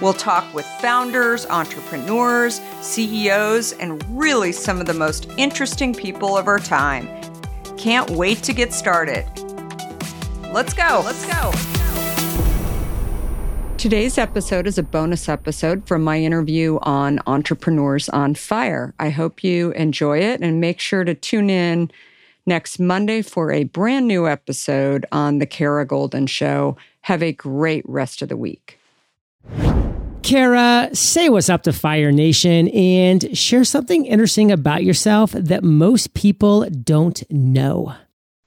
We'll talk with founders, entrepreneurs, CEOs, and really some of the most interesting people of our time. Can't wait to get started. Let's go. Let's go. Today's episode is a bonus episode from my interview on Entrepreneurs on Fire. I hope you enjoy it and make sure to tune in next Monday for a brand new episode on The Kara Goldin Show. Have a great rest of the week. Kara, say what's up to Fire Nation and share something interesting about yourself that most people don't know.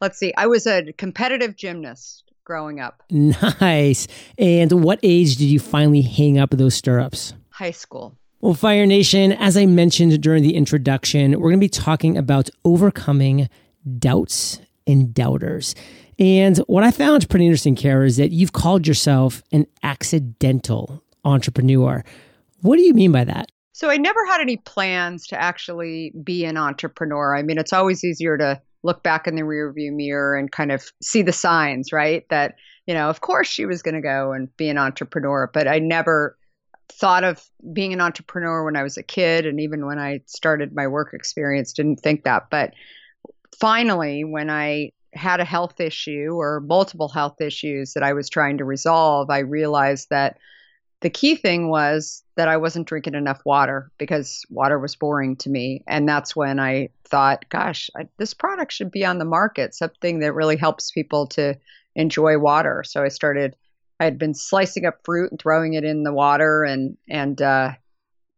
Let's see. I was a competitive gymnast growing up. Nice. And what age did you finally hang up those stirrups? High school. Well, Fire Nation, as I mentioned during the introduction, we're going to be talking about overcoming doubts and doubters. And what I found pretty interesting, Kara, is that you've called yourself an accidental entrepreneur. What do you mean by that? So I never had any plans to actually be an entrepreneur. I mean, it's always easier to look back in the rearview mirror and kind of see the signs, right? That, you know, of course she was going to go and be an entrepreneur, but I never thought of being an entrepreneur when I was a kid and even when I started my work experience didn't think that. But finally, when I had a health issue or multiple health issues that I was trying to resolve, I realized that the key thing was that I wasn't drinking enough water because water was boring to me. And that's when I thought, gosh, I, this product should be on the market, something that really helps people to enjoy water. So I started, I had been slicing up fruit and throwing it in the water and, and, uh,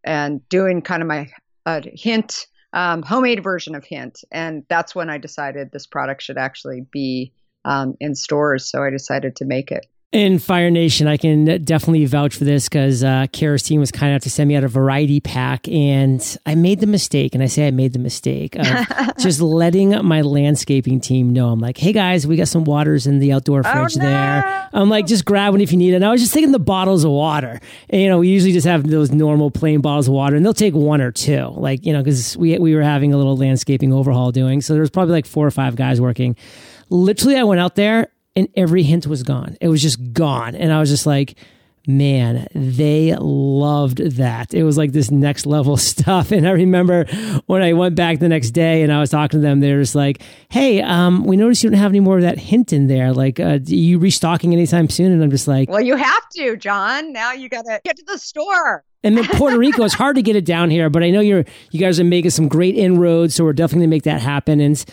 and doing kind of my uh, hint, um, homemade version of hint. And that's when I decided this product should actually be um, in stores. So I decided to make it. In Fire Nation, I can definitely vouch for this because uh, Kara's team was kind enough to send me out a variety pack, and I made the mistake, and I say I made the mistake of just letting my landscaping team know. I'm like, hey guys, we got some waters in the outdoor Oh, fridge no. there. I'm like, just grab one if you need it. And I was just taking the bottles of water. And, you know, we usually just have those normal plain bottles of water, and they'll take one or two, like you know, because we we were having a little landscaping overhaul doing, so there was probably like four or five guys working. Literally, I went out there and every hint was gone. It was just gone. And I was just like, man, they loved that. It was like this next level stuff. And I remember when I went back the next day and I was talking to them, they were just like, hey, um, we noticed you don't have any more of that hint in there. Like, uh, are you restocking anytime soon? And I'm just like, Well, you have to, John. Now you got to get to the store. and then Puerto Rico, it's hard to get it down here, but I know you're you guys are making some great inroads, so we're definitely gonna make that happen. And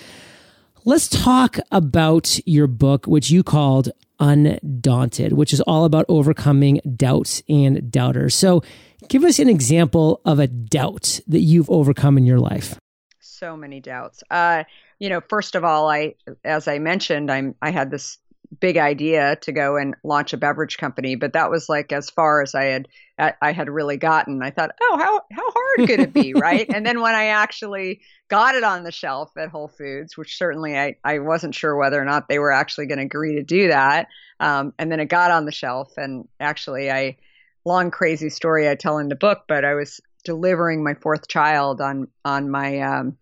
let's talk about your book, which you called Undaunted, which is all about overcoming doubts and doubters. So give us an example of a doubt that you've overcome in your life. So many doubts. Uh, you know, first of all, I, as I mentioned, I'm, I had this big idea to go and launch a beverage company, but that was like as far as I had, I had really gotten. I thought, oh, how, how hard could it be? right. And then when I actually got it on the shelf at Whole Foods, which certainly I, I wasn't sure whether or not they were actually going to agree to do that. Um, and then it got on the shelf and actually I, long crazy story I tell in the book, but I was delivering my fourth child on, on my, um,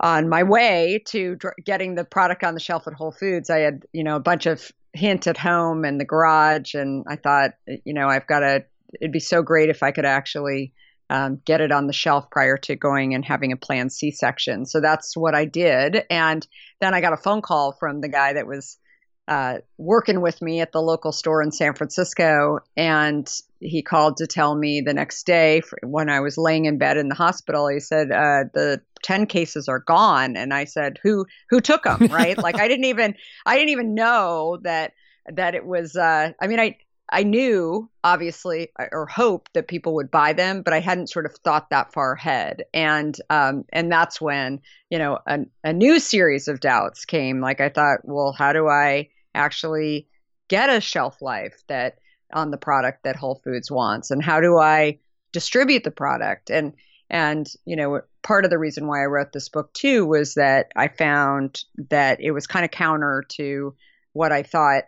on my way to dr- getting the product on the shelf at Whole Foods, I had, you know, a bunch of hint at home in the garage. And I thought, you know, I've got to, it'd be so great if I could actually um, get it on the shelf prior to going and having a planned C section. So that's what I did. And then I got a phone call from the guy that was uh, working with me at the local store in San Francisco. And he called to tell me the next day when I was laying in bed in the hospital, he said, uh, the 10 cases are gone. And I said, who, who took them? Right. like I didn't even, I didn't even know that, that it was, uh, I mean, I, I knew obviously or hoped that people would buy them, but I hadn't sort of thought that far ahead. And um, and that's when you know a, a new series of doubts came. Like I thought, well, how do I actually get a shelf life that on the product that Whole Foods wants, and how do I distribute the product? And and you know part of the reason why I wrote this book too was that I found that it was kind of counter to what I thought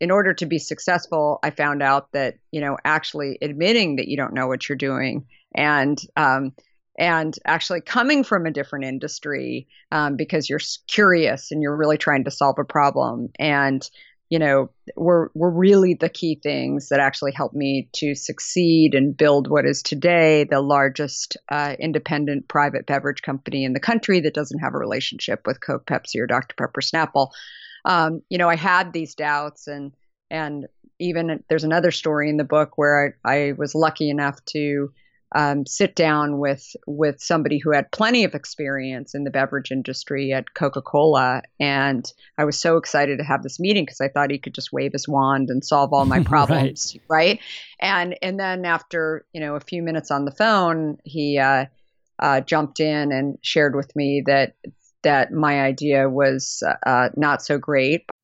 in order to be successful, I found out that you know actually admitting that you don't know what you're doing and um, and actually coming from a different industry um, because you're curious and you're really trying to solve a problem. And you know were were really the key things that actually helped me to succeed and build what is today the largest uh, independent private beverage company in the country that doesn't have a relationship with Coke, Pepsi, or Dr Pepper Snapple. Um, you know, I had these doubts and and even there's another story in the book where I, I was lucky enough to um, sit down with with somebody who had plenty of experience in the beverage industry at Coca-Cola, and I was so excited to have this meeting because I thought he could just wave his wand and solve all my problems, right. right? And and then after you know a few minutes on the phone, he uh, uh, jumped in and shared with me that that my idea was uh, not so great.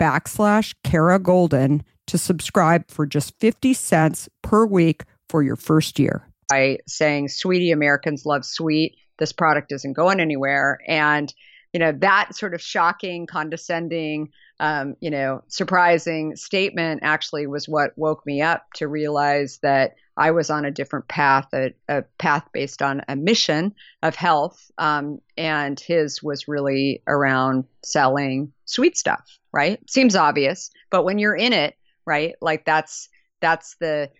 backslash Kara Goldin to subscribe for just 50 cents per week for your first year. By saying, sweetie, Americans love sweet, this product isn't going anywhere. And, you know, that sort of shocking, condescending, um, you know, surprising statement actually was what woke me up to realize that I was on a different path, a, a path based on a mission of health. Um, and his was really around selling sweet stuff, right? Seems obvious, but when you're in it, right, like that's that's the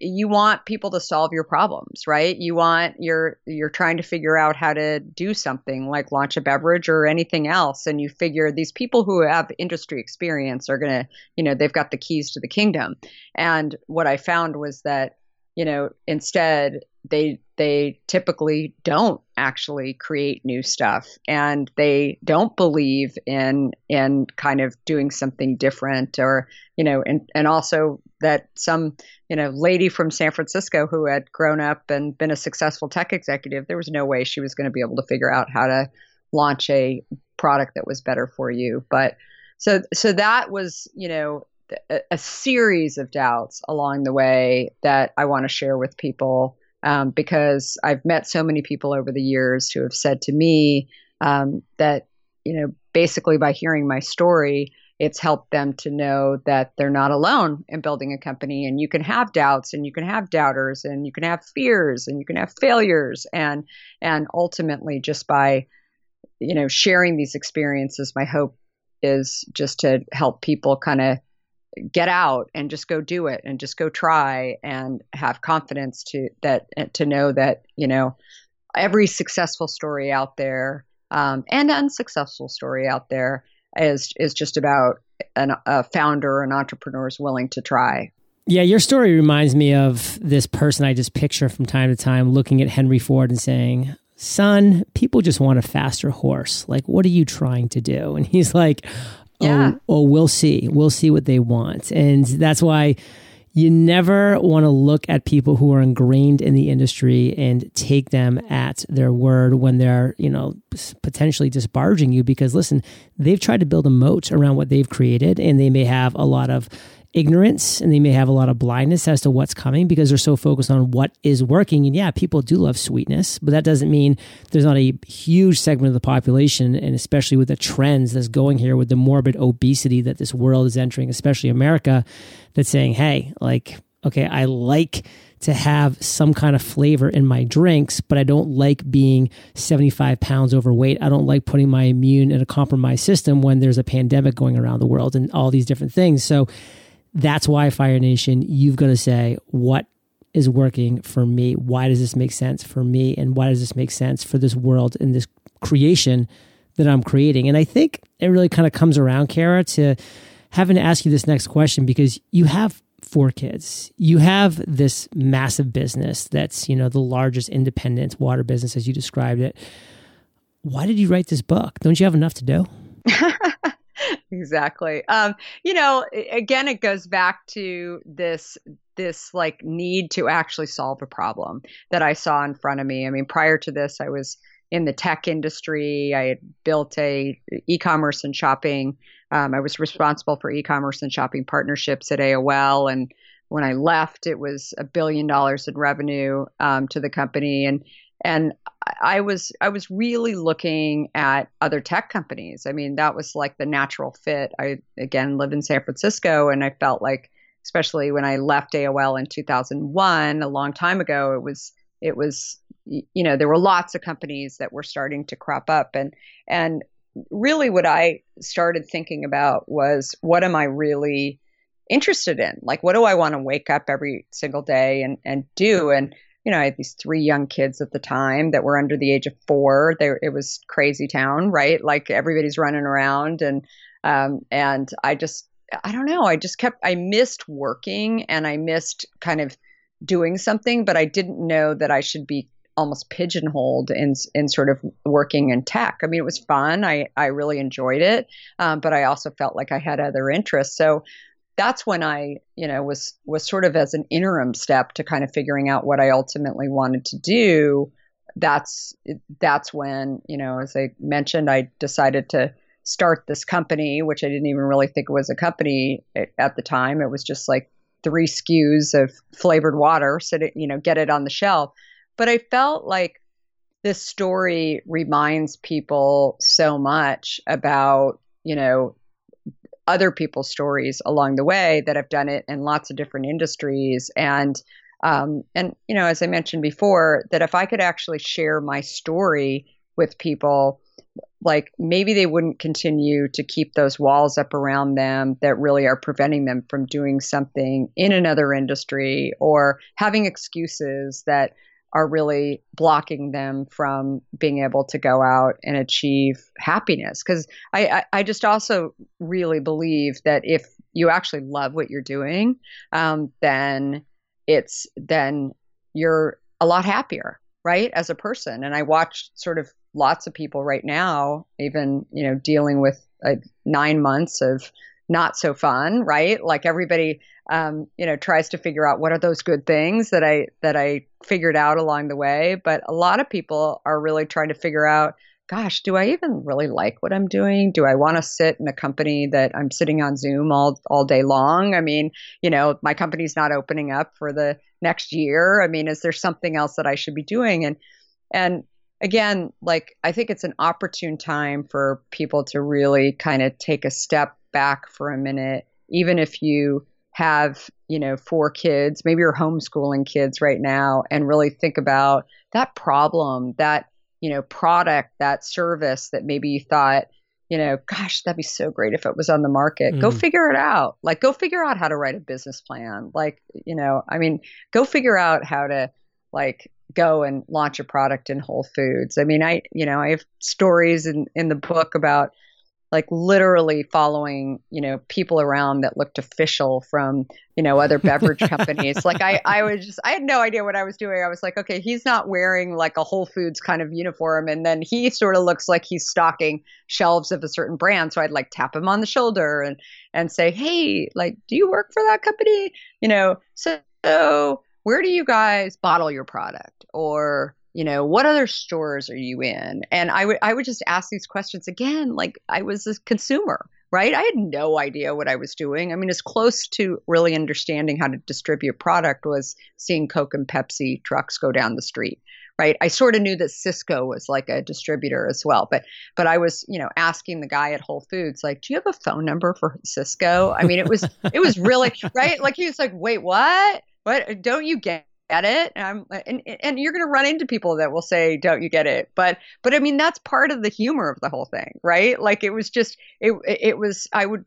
you want people to solve your problems right you want you're you're trying to figure out how to do something like launch a beverage or anything else and you figure these people who have industry experience are going to you know they've got the keys to the kingdom and what i found was that you know instead they they typically don't actually create new stuff and they don't believe in in kind of doing something different or you know and and also that some you know lady from San Francisco who had grown up and been a successful tech executive there was no way she was going to be able to figure out how to launch a product that was better for you. But so so that was you know a, a, series of doubts along the way that I want to share with people um, because I've met so many people over the years who have said to me um, that, you know, basically by hearing my story, it's helped them to know that they're not alone in building a company and you can have doubts and you can have doubters and you can have fears and you can have failures and and ultimately just by you know sharing these experiences my hope is just to help people kind of get out and just go do it and just go try and have confidence to that to know that you know every successful story out there um, and unsuccessful story out there is is just about an, a founder, an entrepreneur is willing to try. Yeah, your story reminds me of this person I just picture from time to time looking at Henry Ford and saying, Son, people just want a faster horse. Like, what are you trying to do? And he's like, Oh, yeah. oh, we'll see. We'll see what they want. And that's why you never want to look at people who are ingrained in the industry and take them at their word when they're, you know, potentially disparaging you because listen, they've tried to build a moat around what they've created and they may have a lot of ignorance and they may have a lot of blindness as to what's coming because they're so focused on what is working. And yeah, people do love sweetness, but that doesn't mean there's not a huge segment of the population, and especially with the trends that's going here with the morbid obesity that this world is entering, especially America, that's saying, hey, like, okay, I like to have some kind of flavor in my drinks, but I don't like being 75 pounds overweight. I don't like putting my immune in a compromised system when there's a pandemic going around the world and all these different things. So that's why Fire Nation, you've got to say what is working for me. Why does this make sense for me? And why does this make sense for this world and this creation that I'm creating? And I think it really kind of comes around, Kara, to having to ask you this next question because you have four kids. You have this massive business that's, you know, the largest independent water business as you described it. Why did you write this book? Don't you have enough to do? exactly. Um, you know, again, it goes back to this this like need to actually solve a problem that I saw in front of me. I mean, prior to this, I was in the tech industry. I had built a e-commerce and shopping. Um, I was responsible for e-commerce and shopping partnerships at AOL, and when I left, it was a billion dollars in revenue um, to the company, and and I was I was really looking at other tech companies. I mean, that was like the natural fit. I again live in San Francisco, and I felt like, especially when I left AOL in 2001, a long time ago, it was it was you know there were lots of companies that were starting to crop up, and and really what I started thinking about was what am I really interested in? Like, what do I want to wake up every single day and and do? And you know, I had these three young kids at the time that were under the age of four. There, it was crazy town, right? Like everybody's running around, and um, and I just, I don't know, I just kept, I missed working, and I missed kind of doing something, but I didn't know that I should be almost pigeonholed in in sort of working in tech. I mean, it was fun. I I really enjoyed it, um, but I also felt like I had other interests. So that's when I, you know, was was sort of as an interim step to kind of figuring out what I ultimately wanted to do. That's that's when, you know, as I mentioned, I decided to start this company, which I didn't even really think was a company at the time. It was just like three SKUs of flavored water, so to, you know, get it on the shelf. But I felt like this story reminds people so much about, you know, other people's stories along the way that have done it in lots of different industries. And um, and you know as i mentioned before that if i could actually share my story with people like maybe they wouldn't continue to keep those walls up around them that really are preventing them from doing something in another industry or having excuses that are really blocking them from being able to go out and achieve happiness. Because I, I, I, just also really believe that if you actually love what you're doing, um, then it's then you're a lot happier, right, as a person. And I watch sort of lots of people right now, even you know, dealing with uh, nine months of not so fun, right? Like everybody um, you know tries to figure out what are those good things that I that I figured out along the way. But a lot of people are really trying to figure out gosh, do I even really like what I'm doing? Do I want to sit in a company that I'm sitting on Zoom all all day long? I mean, you know, my company's not opening up for the next year. I mean, is there something else that I should be doing? And and again, like I think it's an opportune time for people to really kind of take a step back for a minute, even if you have, you know, four kids, maybe you're homeschooling kids right now and really think about that problem, that you know, product, that service that maybe you thought, you know, gosh, that'd be so great if it was on the market. Mm. Go figure it out. Like, go figure out how to write a business plan. Like, you know, I mean, go figure out how to, like, go and launch a product in Whole Foods. I mean, I, you know, I have stories in, in the book about like literally following, you know, people around that looked official from, you know, other beverage companies. like I, I was just, I had no idea what I was doing. I was like, okay, he's not wearing like a Whole Foods kind of uniform. And then he sort of looks like he's stocking shelves of a certain brand. So I'd like tap him on the shoulder and, and say, Hey, like, do you work for that company? You know, so, so where do you guys bottle your product? Or, you know what other stores are you in? And i would i would just ask these questions again like i was a consumer right? I had no idea what i was doing. I mean as close to really understanding how to distribute product was seeing coke and pepsi trucks go down the street right? I sort of knew that Sysco was like a distributor as well but but i was you know asking the guy at whole foods like do you have a phone number for Sysco? I mean it was it was really right? Like he was like wait what? What? Don't you get get it and, and, and you're going to run into people that will say don't you get it? But but i mean that's part of the humor of the whole thing right? Like it was just it it was i would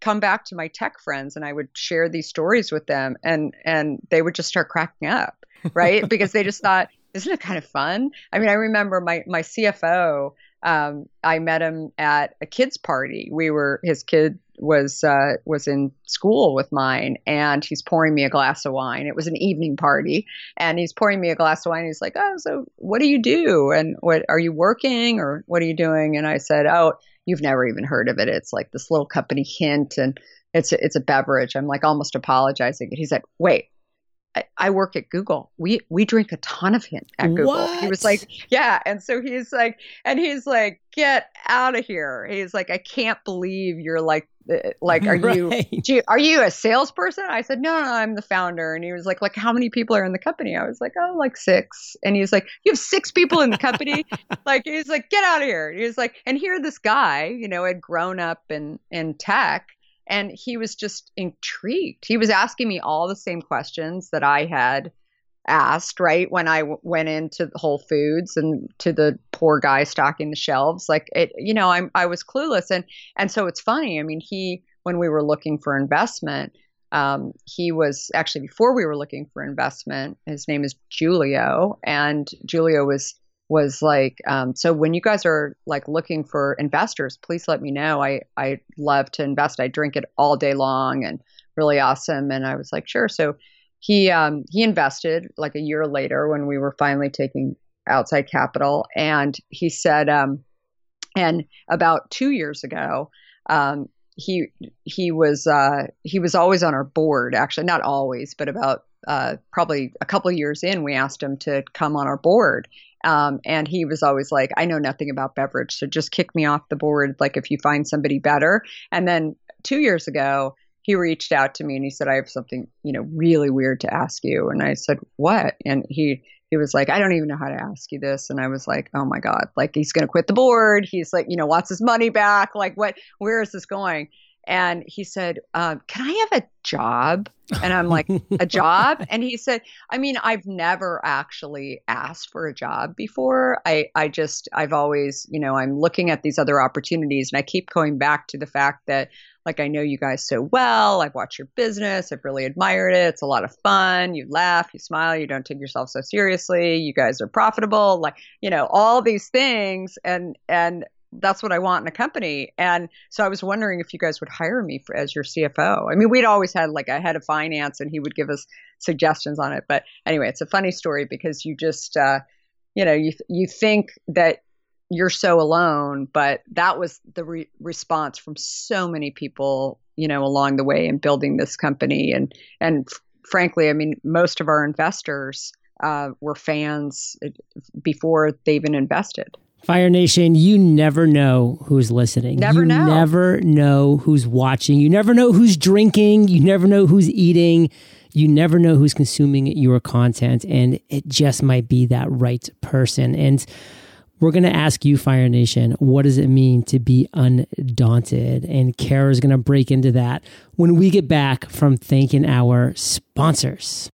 come back to my tech friends and i would share these stories with them and and they would just start cracking up right? Because they just thought isn't it kind of fun? I mean i remember my my cfo um, I met him at a kids party. We were his kid was uh, was in school with mine, and he's pouring me a glass of wine. It was an evening party, and he's pouring me a glass of wine. He's like, "Oh, so what do you do? And what are you working, or what are you doing?" And I said, "Oh, you've never even heard of it. It's like this little company hint, and it's a, it's a beverage." I'm like almost apologizing. And he's like, "Wait, I, work at Google. We we drink a ton of him at Google. What? He was like, yeah, and so he's like, and he's like, get out of here. He's like, I can't believe you're like, uh, like, are right. you, are you a salesperson? I said, no, no, I'm the founder. And he was like, like, how many people are in the company? I was like, oh, like six. And he's like, you have six people in the company. like, he's like, get out of here. He was like, and here this guy, you know, had grown up in in tech and he was just intrigued. He was asking me all the same questions that I had asked, right? When I w- went into Whole Foods and to the poor guy stocking the shelves, like it, you know, I'm, I was clueless. And, and so it's funny. I mean, he, when we were looking for investment, um, he was actually before we were looking for investment. His name is Julio, and Julio was was like, um, so when you guys are like looking for investors, please let me know. I I love to invest. I drink it all day long and really awesome. And I was like, sure. So he um, he invested like a year later when we were finally taking outside capital, and he said, um, and about two years ago. Um, he he was uh, he was always on our board actually not always but about uh, probably a couple years in we asked him to come on our board um, and he was always like, I know nothing about beverage, so just kick me off the board. Like if you find somebody better. And then two years ago, he reached out to me and he said, I have something, you know, really weird to ask you. And I said, What? And he he was like, I don't even know how to ask you this. And I was like, Oh my God, like he's gonna quit the board. He's like, you know, wants his money back. Like what where is this going? And he said, uh, "Can I have a job?" And I'm like, "A job?" And he said, "I mean, I've never actually asked for a job before. I, I just, I've always, you know, I'm looking at these other opportunities, and I keep going back to the fact that, like, I know you guys so well. I've watched your business. I've really admired it. It's a lot of fun. You laugh, you smile, you don't take yourself so seriously. You guys are profitable. Like, you know, all these things, and and that's what I want in a company. And so I was wondering if you guys would hire me for, as your CFO. I mean, we'd always had like a head of finance and he would give us suggestions on it. But anyway, it's a funny story because you just, uh, you know, you, you think that you're so alone, but that was the re- response from so many people, you know, along the way in building this company. And, and f- frankly, I mean, most of our investors uh, were fans uh, before they even invested. Fire Nation, you never know who's listening. Never you know. never know who's watching. You never know who's drinking. You never know who's eating. You never know who's consuming your content. And it just might be that right person. And we're going to ask you, Fire Nation, what does it mean to be undaunted? And Kara's going to break into that when we get back from thanking our sponsors.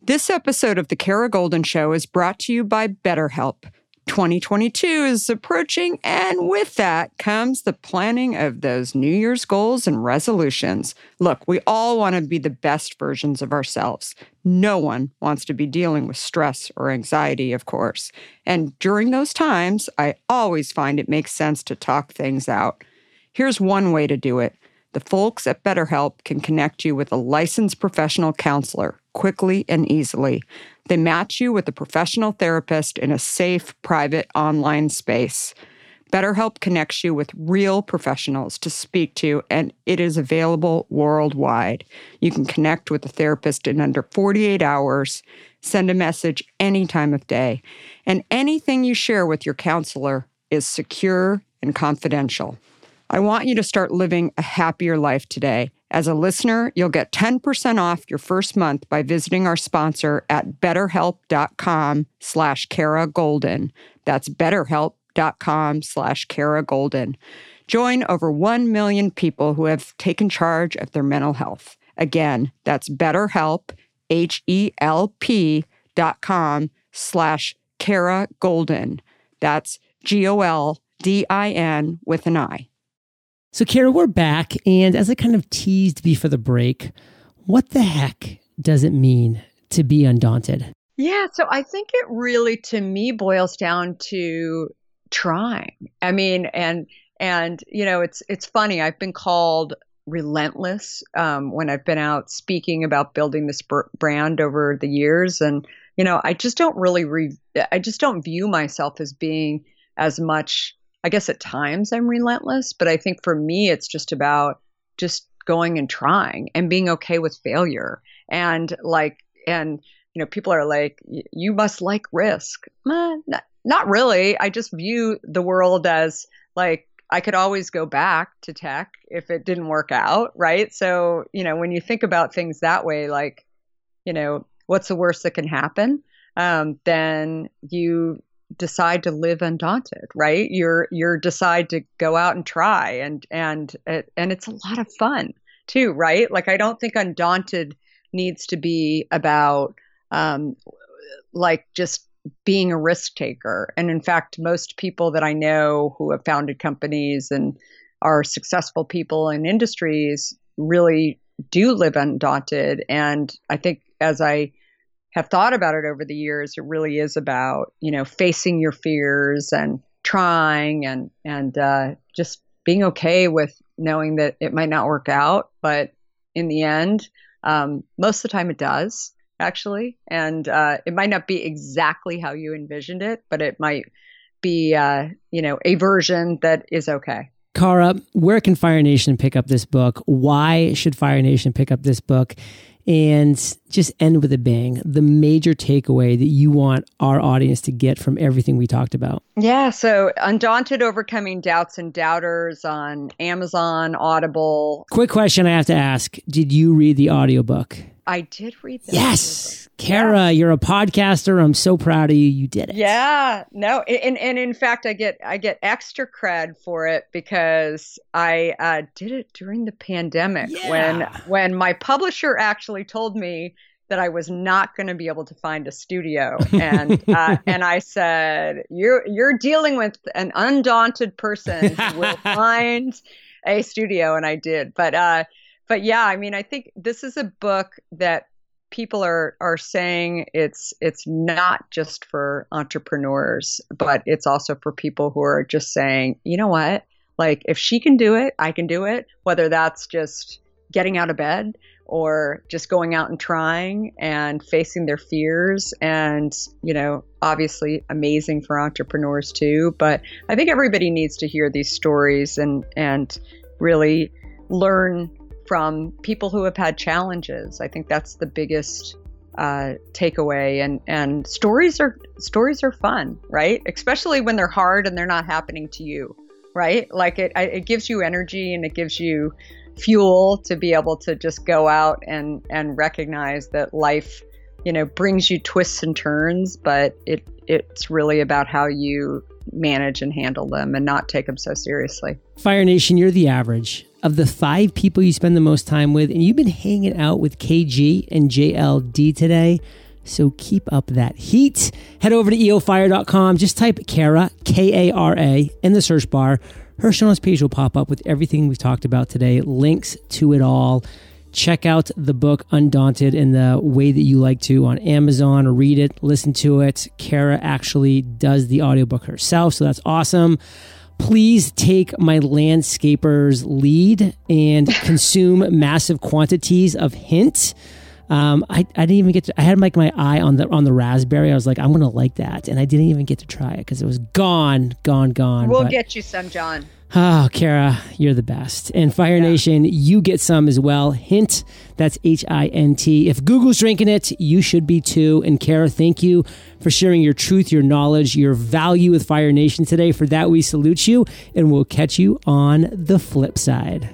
This episode of The Kara Goldin Show is brought to you by BetterHelp. 2022 is approaching, and with that comes the planning of those New Year's goals and resolutions. Look, we all want to be the best versions of ourselves. No one wants to be dealing with stress or anxiety, of course. And during those times, I always find it makes sense to talk things out. Here's one way to do it the folks at BetterHelp can connect you with a licensed professional counselor quickly and easily. They match you with a professional therapist in a safe, private online space. BetterHelp connects you with real professionals to speak to, and it is available worldwide. You can connect with a therapist in under 48 hours, send a message any time of day, and anything you share with your counselor is secure and confidential. I want you to start living a happier life today. As a listener, you'll get 10% off your first month by visiting our sponsor at betterhelp.com slash Kara Goldin. That's betterhelp.com slash Kara Goldin. Join over 1 million people who have taken charge of their mental health. Again, that's betterhelp, H-E-L-P dot com slash Kara Goldin. That's G-O-L-D-I-N with an I. So, Kara, we're back. And as I kind of teased before the break, what the heck does it mean to be undaunted? Yeah, so I think it really to me boils down to trying. I mean, and and you know, it's it's funny. I've been called relentless um, when I've been out speaking about building this brand over the years, and you know, I just don't really re- I just don't view myself as being as much. I guess at times I'm relentless, but I think for me, it's just about just going and trying and being okay with failure and like and you know, people are like, you must like risk. Not, not really. I just view the world as like, I could always go back to tech if it didn't work out, right? So, you know, when you think about things that way, like, you know, what's the worst that can happen? Um, then you decide to live undaunted, right? You're you're decide to go out and try, and and and it's a lot of fun too, right? Like I don't think undaunted needs to be about um, like just being a risk taker. And in fact, most people that I know who have founded companies and are successful people in industries really do live undaunted. And I think as I have thought about it over the years, it really is about, you know, facing your fears and trying and, and, uh, just being okay with knowing that it might not work out, but in the end, um, most of the time it does actually. And uh, it might not be exactly how you envisioned it, but it might be, uh, you know, a version that is okay. Kara, where can Fire Nation pick up this book? Why should Fire Nation pick up this book? And just end with a bang. The major takeaway that you want our audience to get from everything we talked about. Yeah. So, Undaunted Overcoming Doubts and Doubters on Amazon, Audible. Quick question I have to ask Did you read the audiobook? I did read that. Yes. Kara, you're a podcaster. I'm so proud of you. You did it. Yeah. No, and and in fact I get I get extra cred for it because I uh, did it during the pandemic Yeah. when when my publisher actually told me that I was not going to be able to find a studio, and uh, and I said, "You're you're dealing with an undaunted person who will find a studio," and I did. But uh, but yeah, I mean, I think this is a book that people are are saying it's it's not just for entrepreneurs, but it's also for people who are just saying, you know what, like if she can do it, I can do it. Whether that's just getting out of bed or just going out and trying and facing their fears and you know obviously amazing for entrepreneurs too but i think everybody needs to hear these stories and and really learn from people who have had challenges i think that's the biggest uh, takeaway. And and stories are stories are fun, right? Especially when they're hard and they're not happening to you, right? Like it it gives you energy and it gives you fuel to be able to just go out and and recognize that life you know brings you twists and turns but it it's really about how you manage and handle them and not take them so seriously. Fire nation you're the average of the five people you spend the most time with and you've been hanging out with kg and jld today so keep up that heat. Head over to eofire.com just type kara k-a-r-a in the search bar her show notes page will pop up with everything we've talked about today, links to it all. Check out the book Undaunted in the way that you like to on Amazon, read it, listen to it. Kara actually does the audiobook herself, so that's awesome. Please take my landscaper's lead and consume massive quantities of hint um, I, I didn't even get to. I had like my eye on the on the raspberry. I was like, I'm gonna like that, and I didn't even get to try it because it was gone, gone, gone. We'll but, get you some, John. Oh, Kara, you're the best. And Fire yeah. Nation, you get some as well. Hint, that's H I N T. If Google's drinking it, you should be too. And Kara, thank you for sharing your truth, your knowledge, your value with Fire Nation today. For that, we salute you, and we'll catch you on the flip side.